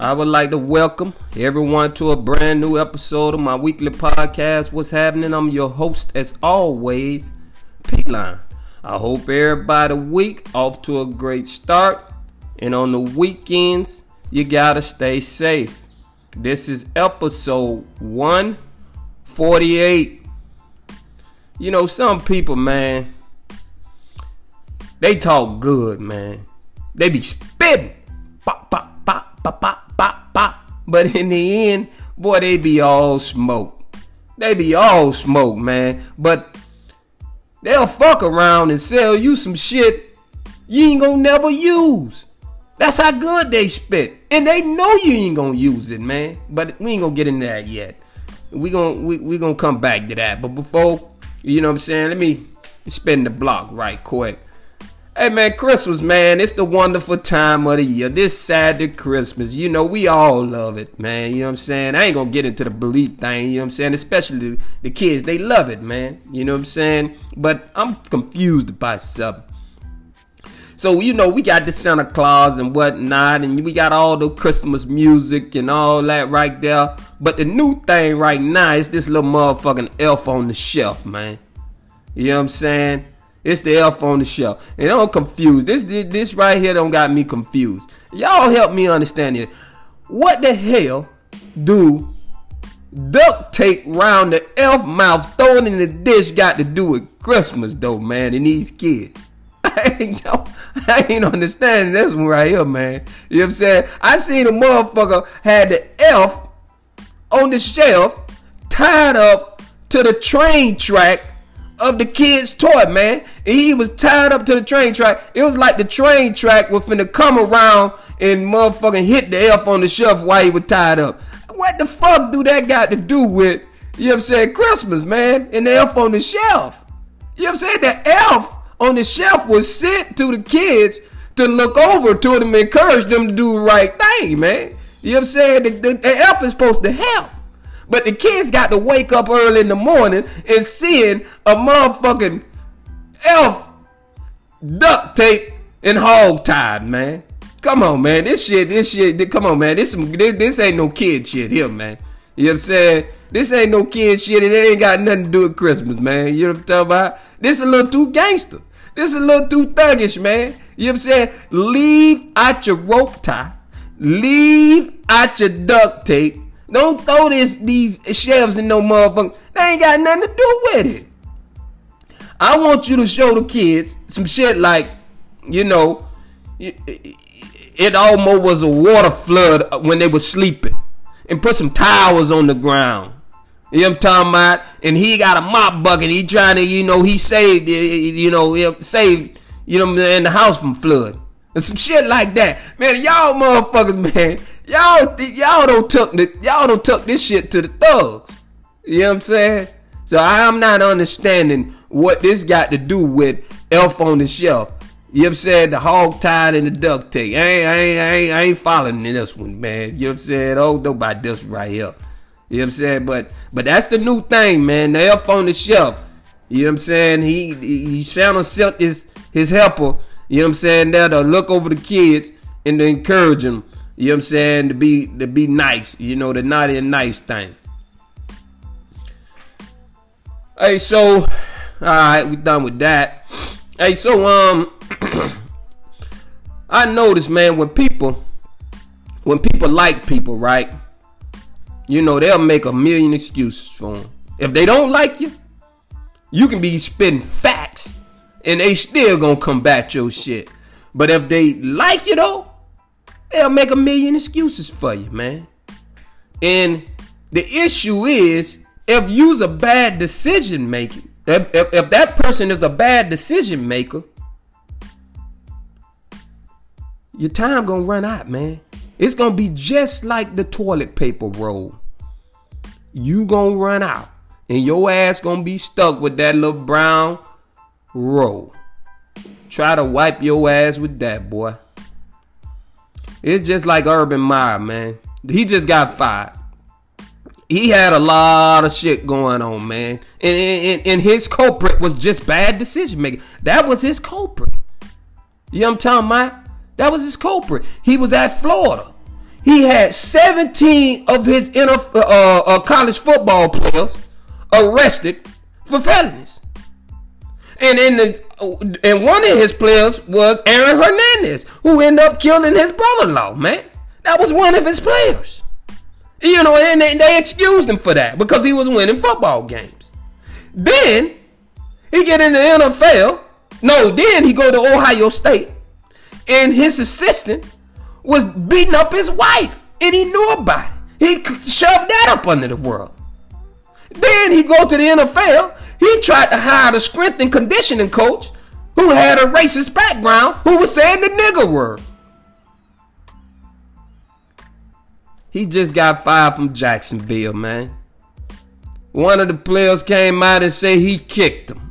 I would like to welcome everyone to a brand new episode of my weekly podcast. What's happening? I'm your host, as always, P Line. I hope everybody week off to a great start. And on the weekends, you gotta stay safe. This is episode 148. You know, some people, man, they talk good, man. They be spitting. Pop, pop, pop, pop, pop. But in the end, boy, they be all smoke. They be all smoke, man. But they'll fuck around and sell you some shit you ain't gonna never use. That's how good they spit. And they know you ain't gonna use it, man. But we ain't gonna get into that yet. We gonna we, we gonna come back to that. But before, you know what I'm saying, let me spin the block right quick. Hey man, Christmas, man, it's the wonderful time of the year. This sad Saturday Christmas, you know, we all love it, man. You know what I'm saying? I ain't gonna get into the belief thing, you know what I'm saying? Especially the kids, they love it, man. You know what I'm saying? But I'm confused by something. So, you know, we got the Santa Claus and whatnot, and we got all the Christmas music and all that right there. But the new thing right now is this little motherfucking elf on the shelf, man. You know what I'm saying? It's the elf on the shelf. And don't confused. This, this this right here don't got me confused. Y'all help me understand it. What the hell do duct tape round the elf mouth throwing in the dish got to do with Christmas though, man, and these kids? I ain't, yo, I ain't understanding this one right here, man. You know what I'm saying? I seen a motherfucker had the elf on the shelf tied up to the train track of the kid's toy, man. And he was tied up to the train track. It was like the train track was finna come around and motherfucking hit the elf on the shelf while he was tied up. What the fuck do that got to do with, you know what I'm saying, Christmas, man, and the elf on the shelf? You know what I'm saying? The elf on the shelf was sent to the kids to look over to them encourage them to do the right thing, man. You know what I'm saying? The, the, the elf is supposed to help. But the kids got to wake up early in the morning and seeing a motherfucking elf duct tape and hog tied, man. Come on, man. This shit, this shit, come on, man. This, this, this ain't no kid shit here, man. You know what I'm saying? This ain't no kid shit it ain't got nothing to do with Christmas, man. You know what I'm talking about? This a little too gangster. This is a little too thuggish, man. You know what I'm saying? Leave out your rope tie. Leave out your duct tape. Don't throw this these shelves in no motherfucker. They ain't got nothing to do with it. I want you to show the kids some shit like, you know, it, almost was a water flood when they were sleeping. And put some towels on the ground. You know what I'm talking about? And he got a mop bucket. He trying to, you know, he saved, you know, saved, you know, in the house from flood. And some shit like that. Man, y'all motherfuckers, man. Y'all, y'all don't tuck the, y'all don't took this shit to the thugs. You know what I'm saying? So I'm not understanding what this got to do with Elf on the Shelf. You know what I'm saying? The hog tied and the duct tape. I ain't, I ain't, I ain't, I ain't following this one, man. You know what I'm saying? Oh, about this right here. You know what I'm saying? But but that's the new thing, man. The elf on the shelf. You know what I'm saying? He he Santa sent his his helper, you know what I'm saying, there to look over the kids and to encourage them. You know what I'm saying? To be to be nice, you know, the naughty and nice thing. Hey, so all right, we done with that. Hey, so um, I noticed, man, when people, when people like people, right? You know, they'll make a million excuses for them. If they don't like you, you can be spitting facts, and they still gonna combat your shit. But if they like you though, they'll make a million excuses for you, man. And the issue is, if you's a bad decision maker, if, if, if that person is a bad decision maker, your time gonna run out, man. It's gonna be just like the toilet paper roll. You gonna run out, and your ass gonna be stuck with that little brown roll. Try to wipe your ass with that, boy. It's just like Urban Meyer, man. He just got fired he had a lot of shit going on, man. And, and, and his culprit was just bad decision making. That was his culprit. You know what I'm talking about? That was his culprit. He was at Florida. He had 17 of his inter, uh, uh, college football players arrested for felonies. And in the Oh, and one of his players was Aaron Hernandez, who ended up killing his brother-in-law, man. That was one of his players. You know, and they, they excused him for that because he was winning football games. Then he get in the NFL. No, then he go to Ohio State, and his assistant was beating up his wife, and he knew about it. He shoved that up under the world. Then he go to the NFL. He tried to hire the strength and conditioning coach who had a racist background, who was saying the nigger word. He just got fired from Jacksonville, man. One of the players came out and said he kicked him.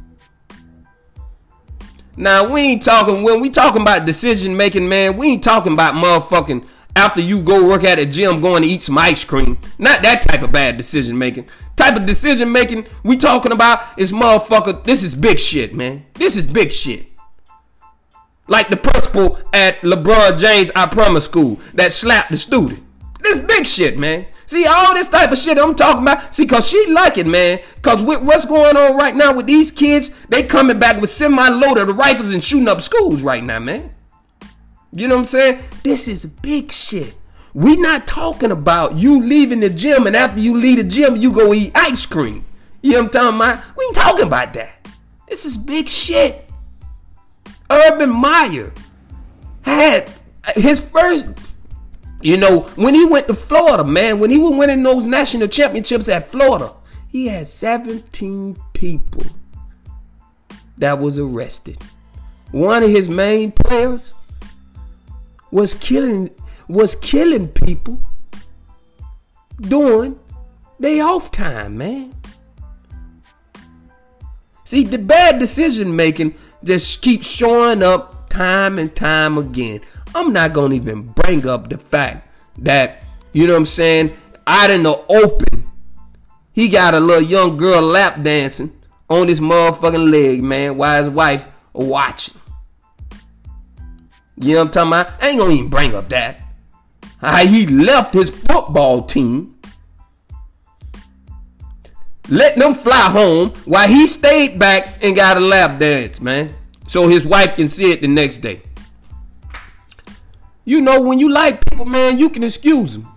Now we ain't talking when we talking about decision making, man. We ain't talking about motherfucking after you go work at a gym going to eat some ice cream. Not that type of bad decision making. Type of decision making we talking about is motherfucker. This is big shit, man. This is big shit. Like the principal at LeBron James I Promise School that slapped the student. This big shit, man. See, all this type of shit I'm talking about. See, cause she like it, man. Cause with what's going on right now with these kids, they coming back with semi-loaded rifles and shooting up schools right now, man. You know what I'm saying? This is big shit. We not talking about you leaving the gym and after you leave the gym, you go eat ice cream. You know what I'm talking about? We ain't talking about that. This is big shit. Urban Meyer had his first you know, when he went to Florida, man, when he was winning those national championships at Florida, he had 17 people that was arrested. One of his main players was killing was killing people during their off time, man. See, the bad decision making just keeps showing up time and time again. I'm not gonna even bring up the fact that, you know what I'm saying, out in the open, he got a little young girl lap dancing on his motherfucking leg, man, while his wife watching. You know what I'm talking about? I ain't gonna even bring up that. How he left his football team, let them fly home while he stayed back and got a lap dance, man. So his wife can see it the next day. You know, when you like people, man, you can excuse them.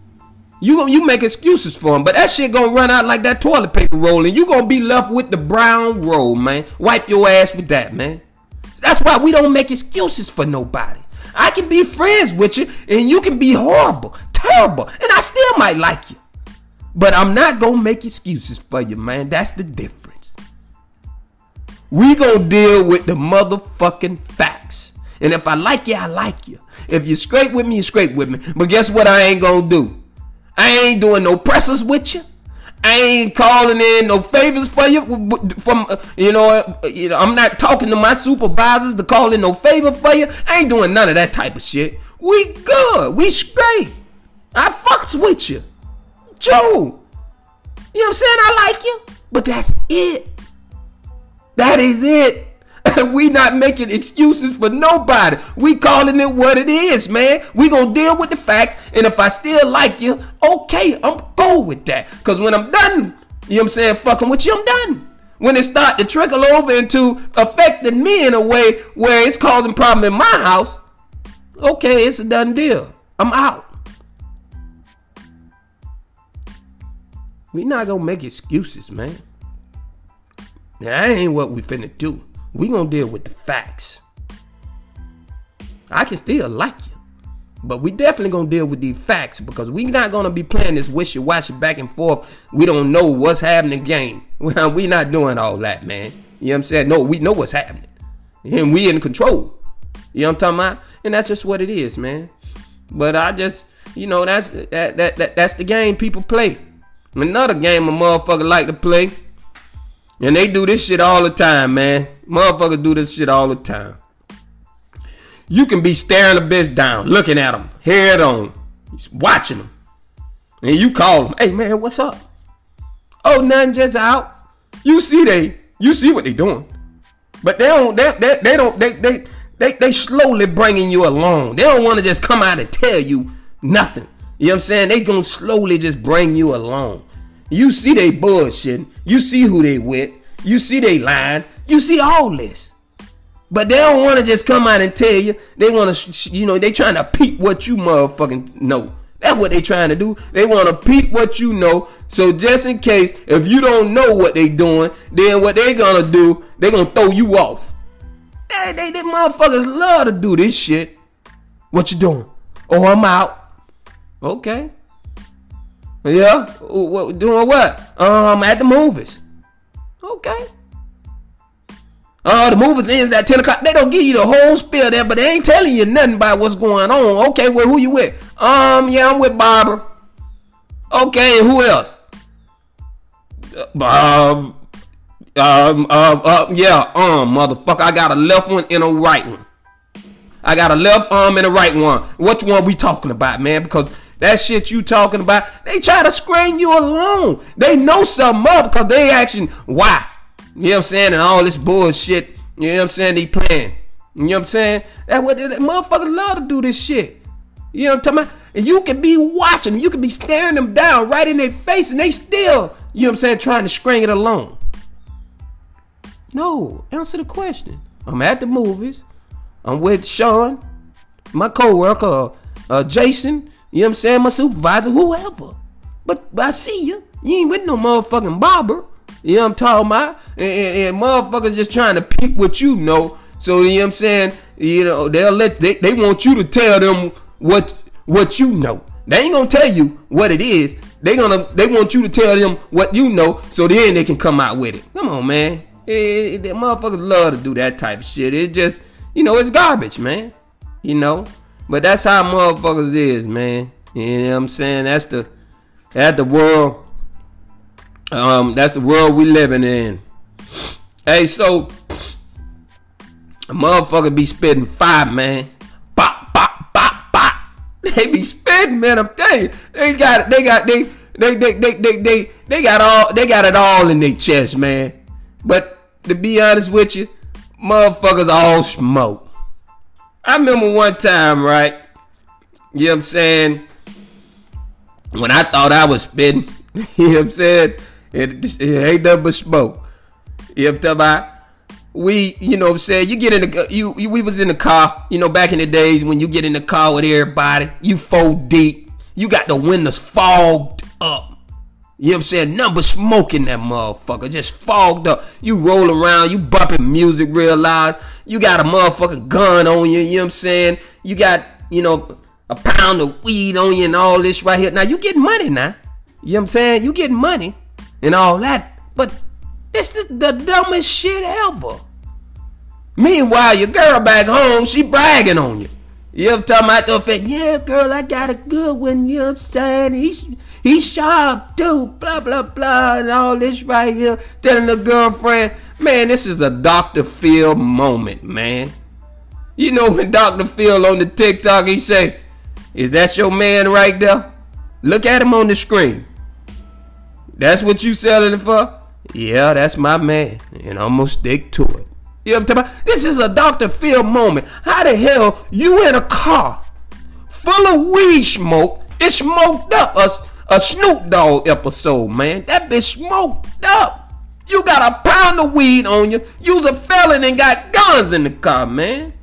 You you make excuses for them, but that shit gonna run out like that toilet paper roll, and you gonna be left with the brown roll, man. Wipe your ass with that, man. That's why we don't make excuses for nobody. I can be friends with you, and you can be horrible, terrible, and I still might like you. But I'm not gonna make excuses for you, man. That's the difference. We gonna deal with the motherfucking facts. And if I like you, I like you. If you scrape with me, you scrape with me. But guess what I ain't gonna do? I ain't doing no presses with you. I ain't calling in no favors for you from uh, you know, uh, you know I'm not talking to my supervisors to call in no favor for you. I ain't doing none of that type of shit. We good. We straight. I fucks with you. Joe. You know what I'm saying? I like you. But that's it. That is it. we not making excuses for nobody. We calling it what it is, man. We gonna deal with the facts, and if I still like you, okay, I'm cool with that. Cause when I'm done, you know what I'm saying, fucking with you, I'm done. when it start to trickle over into affecting me in a way where it's causing problem in my house, okay, it's a done deal. I'm out. We not gonna make excuses, man. That ain't what we finna do. We gonna deal with the facts. I can still like you. But we definitely gonna deal with these facts because we not gonna be playing this wishy-washy back and forth. We don't know what's happening game. we not doing all that, man. You know what I'm saying? No, we know what's happening. And we in control. You know what I'm talking about? And that's just what it is, man. But I just, you know, that's that, that, that that's the game people play. Another game a motherfucker like to play. And they do this shit all the time, man. Motherfuckers do this shit all the time. You can be staring a bitch down, looking at them, head on, just watching them. And you call them, hey man, what's up? Oh, nothing, just out. You see they, you see what they doing. But they don't, they, they, they don't, they, they, they, they slowly bringing you along. They don't want to just come out and tell you nothing. You know what I'm saying? They gonna slowly just bring you along. You see they bullshitting. You see who they with. You see they lying. You see all this. But they don't want to just come out and tell you. They want to, you know, they trying to peep what you motherfucking know. That's what they trying to do. They want to peep what you know. So just in case, if you don't know what they doing, then what they gonna do, they gonna throw you off. They, they, they motherfuckers love to do this shit. What you doing? Oh, I'm out. Okay. Yeah. Doing what? Um, at the movies. Okay. Oh, the movies ends at 10 o'clock. They don't give you the whole spiel there, but they ain't telling you nothing about what's going on. Okay, well, who you with? Um, yeah, I'm with Barbara. Okay, who else? Um, um, um, uh, yeah, um, motherfucker, I got a left one and a right one. I got a left arm and a right one. Which one we talking about, man? Because that shit you talking about, they try to screen you alone. They know something up because they asking why. You know what I'm saying? And all this bullshit. You know what I'm saying? They playing. You know what I'm saying? That what that motherfuckers love to do this shit. You know what I'm talking about? And you can be watching, you can be staring them down right in their face, and they still, you know what I'm saying, trying to string it along. No, answer the question. I'm at the movies. I'm with Sean, my co-worker, uh, Jason, you know what I'm saying, my supervisor, whoever. But, but I see you. You ain't with no motherfucking barber. You know what I'm talking about? And, and, and, motherfuckers just trying to peep what you know. So you know what I'm saying? You know, they'll let they, they want you to tell them what what you know. They ain't gonna tell you what it is. They gonna they want you to tell them what you know so then they can come out with it. Come on, man. It, it, motherfuckers love to do that type of shit. It just you know, it's garbage, man. You know? But that's how motherfuckers is, man. You know what I'm saying? That's the that's the world um, that's the world we living in. Hey, so a motherfucker be spitting five, man. Bop, bop, bop, bop. They be spitting, man. I'm telling you, they got, they got, they, they, they, they, they, they, they got all, they got it all in their chest, man. But to be honest with you, motherfuckers all smoke. I remember one time, right? You know what I'm saying? When I thought I was spitting, you know what I'm saying? It, it ain't nothing but smoke. You know what I'm talking about? We, you know what I'm saying? You get in the, you, you, we was in the car, you know, back in the days when you get in the car with everybody, you four deep, you got the windows fogged up. You know what I'm saying? Number smoking that motherfucker, just fogged up. You roll around, you bumping music real loud. You got a motherfucking gun on you, you know what I'm saying? You got, you know, a pound of weed on you and all this right here. Now you getting money now. You know what I'm saying? You getting money and all that. But this is the dumbest shit ever. Meanwhile, your girl back home, she bragging on you. You know talking about? The fact, yeah, girl, I got a good one. You saying? He's, he's sharp too. Blah, blah, blah. And all this right here. Telling the girlfriend, man, this is a Dr. Phil moment, man. You know when Dr. Phil on the TikTok, he say, is that your man right there? Look at him on the screen. That's what you selling it for? Yeah, that's my man. And I'm gonna stick to it. You know what I'm talking about? This is a Dr. Phil moment. How the hell you in a car full of weed smoke? It smoked up a, a Snoop Dogg episode, man. That bitch smoked up. You got a pound of weed on you. You's a felon and got guns in the car, man.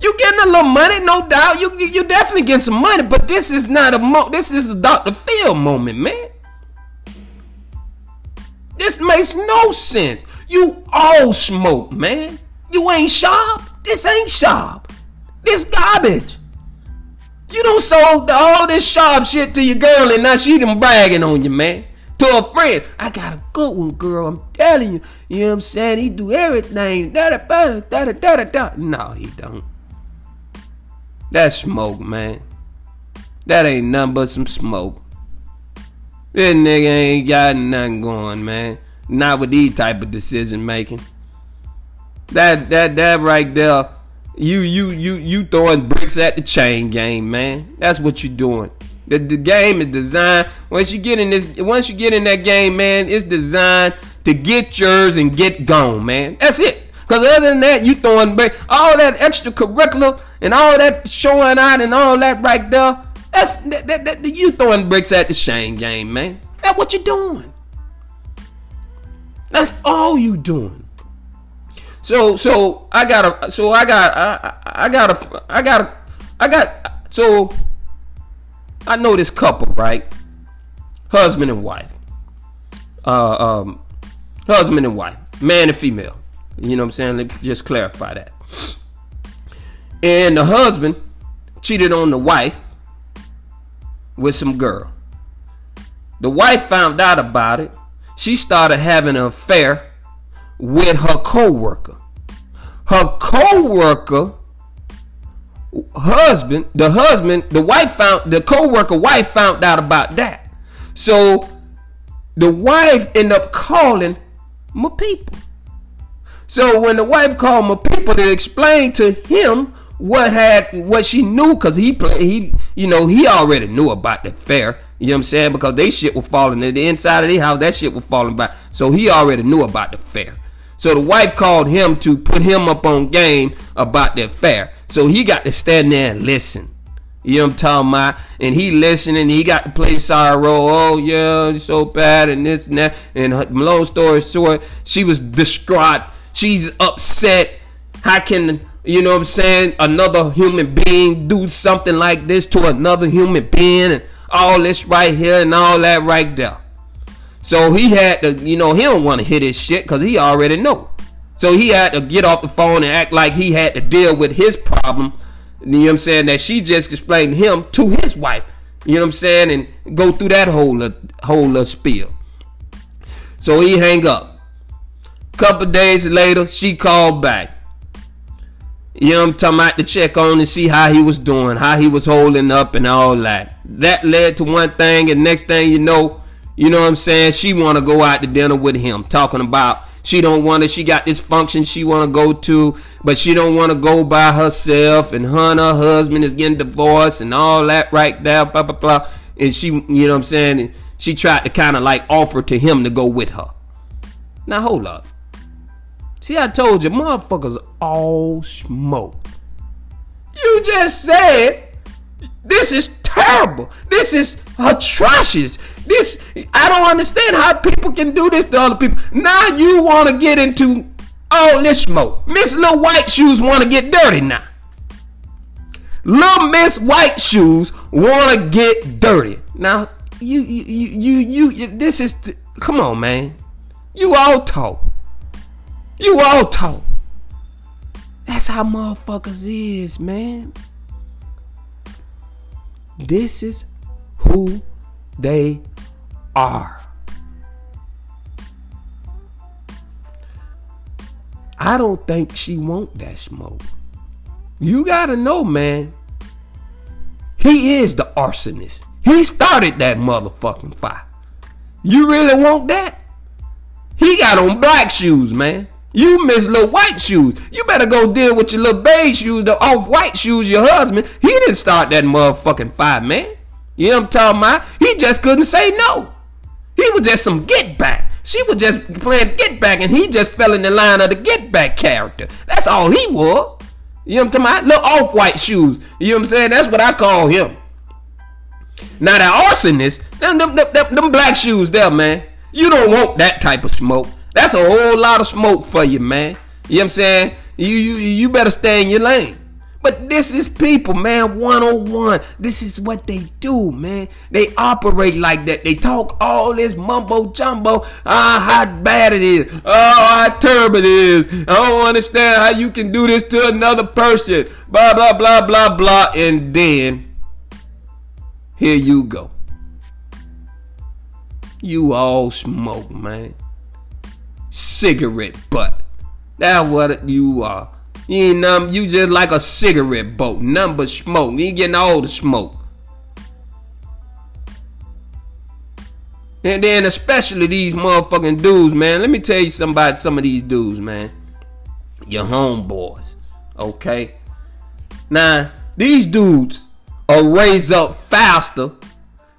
You getting a little money, no doubt. You you definitely getting some money, but this is not a mo. This is the Dr. Phil moment, man. This makes no sense. You all smoke, man. You ain't sharp. This ain't sharp. This garbage. You don't sold all this sharp shit to your girl and now she done bragging on you, man. To a friend. I got a good one, girl. I'm telling you. You know what I'm saying? He do everything. Da da da da da da da. No, he don't. That's smoke, man. That ain't nothing but some smoke. This nigga ain't got nothing going, man. Not with these type of decision making. That that that right there you you you you throwing bricks at the chain game, man. That's what you're doing. The, the game is designed once you get in this once you get in that game, man, it's designed to get yours and get gone, man. That's it. Cause other than that, you throwing break all that extracurricular and all that showing out and all that right there. That's that, that, that you throwing bricks at the chain game, man. That's what you doing. That's all you doing. So so I got a so I got I I got a I got a I got so I know this couple right, husband and wife, uh um husband and wife, man and female. You know what I'm saying? Let me just clarify that. And the husband cheated on the wife with some girl. The wife found out about it. She started having an affair with her co-worker. Her co-worker husband, the husband, the wife found the co-worker wife found out about that. So the wife ended up calling my people. So when the wife called my people to explain to him what had what she knew, cause he play he you know he already knew about the affair. You know what I'm saying? Because they shit was falling in the inside of the house, that shit was falling by. So he already knew about the affair. So the wife called him to put him up on game about the affair. So he got to stand there and listen. You know what I'm talking about? And he listening, he got to play sorrow. Oh yeah, so bad and this and that. And long story short, she was distraught. She's upset. How can you know what I'm saying? Another human being do something like this to another human being and all this right here and all that right there. So he had to, you know, he don't want to hit his shit because he already know. So he had to get off the phone and act like he had to deal with his problem. You know what I'm saying? That she just explained him to his wife. You know what I'm saying? And go through that whole whole little spiel. So he hang up. Couple days later, she called back. You know I'm talking about to check on and see how he was doing, how he was holding up and all that. That led to one thing, and next thing you know, you know what I'm saying? She want to go out to dinner with him, talking about she don't want to. She got this function she want to go to, but she don't want to go by herself. And her and her husband is getting divorced and all that right there, blah blah blah. And she, you know what I'm saying? She tried to kind of like offer to him to go with her. Now hold up. See, I told you, motherfuckers all smoke. You just said this is terrible. This is atrocious. This I don't understand how people can do this to other people. Now you want to get into all this smoke. Miss Little White Shoes want to get dirty now. Little Miss White Shoes want to get dirty. Now you you you you, you this is th- come on man. You all talk. You all talk. That's how motherfuckers is, man. This is who they are. I don't think she want that smoke. You gotta know, man. He is the arsonist. He started that motherfucking fire. You really want that? He got on black shoes, man. You miss little white shoes. You better go deal with your little beige shoes, the off-white shoes, your husband. He didn't start that motherfucking fire, man. You know what I'm talking about? He just couldn't say no. He was just some get back. She was just playing get back, and he just fell in the line of the get back character. That's all he was. You know what I'm talking about? Little off white shoes. You know what I'm saying? That's what I call him. Now that arsonist, them, them, them, them black shoes there, man. You don't want that type of smoke. That's a whole lot of smoke for you, man. You know what I'm saying? You you you better stay in your lane. But this is people, man, 101. This is what they do, man. They operate like that. They talk all this mumbo jumbo. Ah, how bad it is. Oh, how terrible it is. I don't understand how you can do this to another person. Blah, blah, blah, blah, blah. And then, here you go. You all smoke, man. Cigarette butt. That's what you are. You ain't you just like a cigarette boat, number smoke. You getting all the smoke. And then especially these motherfucking dudes, man. Let me tell you something about some of these dudes, man. Your homeboys, okay? Now, these dudes are raised up faster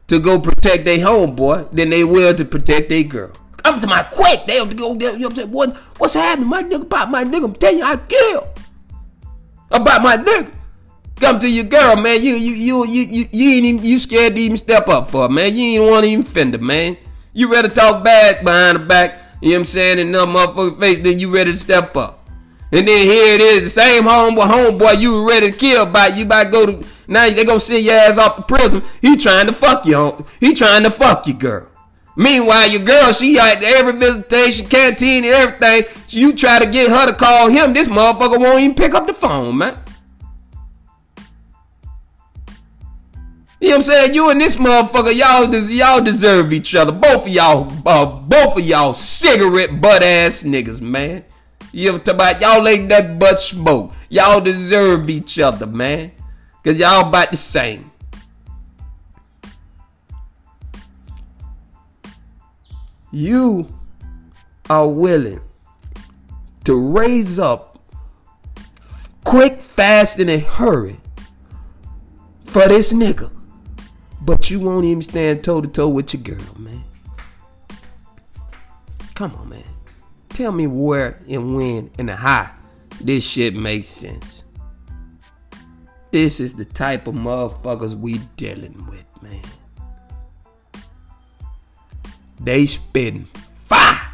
to go protect their homeboy than they will to protect their girl. Come to my quick. They have to go there. You know what I'm saying? What, what's happening? My nigga, pop my nigga. I'm telling you, I kill about my nigga. Come to your girl, man. You you you you you, you ain't even, you scared to even step up for her, man. You ain't want to even fend her, man. You ready to talk bad behind the back, you know what I'm saying, in no motherfucking face, then you ready to step up. And then here it is, the same homeboy, homeboy you ready to kill by. You about to go to now they gonna send your ass off to prison. He trying to fuck you. He trying to fuck you, girl. Meanwhile, your girl, she at every visitation, canteen, and everything. So You try to get her to call him. This motherfucker won't even pick up the phone, man. You know what I'm saying? You and this motherfucker, y'all, des- y'all deserve each other. Both of y'all, uh, both of y'all, cigarette butt ass niggas, man. You know what I'm talking about? Y'all ain't that but smoke. Y'all deserve each other, man. Cause y'all about the same. You are willing to raise up quick, fast, in a hurry for this nigga, but you won't even stand toe to toe with your girl, man. Come on, man. Tell me where and when and how this shit makes sense. This is the type of motherfuckers we dealing with, man. They spitting fire.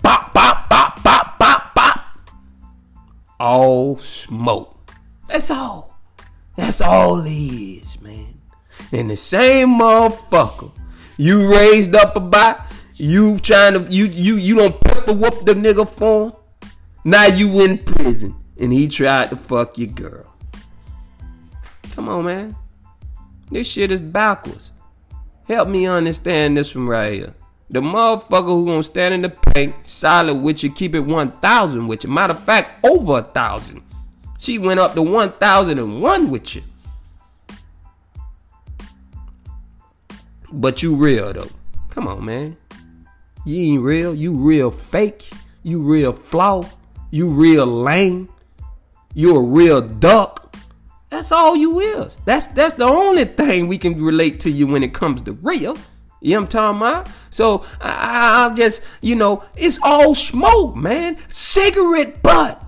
Bop, bop, bop, bop, bop, bop. All smoke. That's all. That's all it is, man. And the same motherfucker you raised up about, you trying to, you, you, you don't pistol whoop the nigga for him. Now you in prison and he tried to fuck your girl. Come on, man. This shit is backwards. Help me understand this from right here. The motherfucker who gonna stand in the paint, solid with you, keep it 1,000 with you. Matter of fact, over a thousand. She went up to 1,001 with you. But you real though. Come on, man. You ain't real. You real fake. You real flaw. You real lame. You a real duck. That's all you is. That's that's the only thing we can relate to you when it comes to real. You know what I'm talking about? So I, I'm just, you know, it's all smoke, man. Cigarette butt.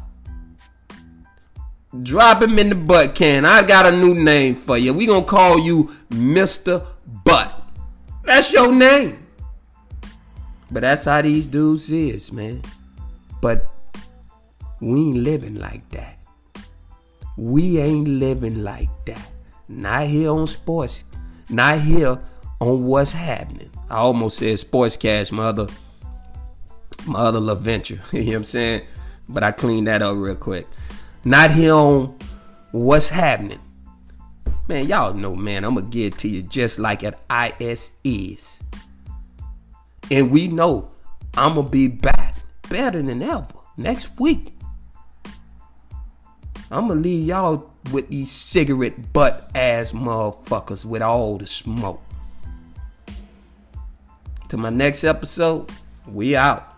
Drop him in the butt can. I got a new name for you. We gonna call you Mr. Butt. That's your name. But that's how these dudes is, man. But we ain't living like that. We ain't living like that. Not here on sports. Not here on what's happening. I almost said sports cash, my other my other little venture. you know what I'm saying? But I cleaned that up real quick. Not here on what's happening. Man, y'all know, man, I'm gonna get to you just like at IS is. And we know I'm gonna be back better than ever next week. I'm gonna leave y'all with these cigarette butt ass motherfuckers with all the smoke. To my next episode, we out.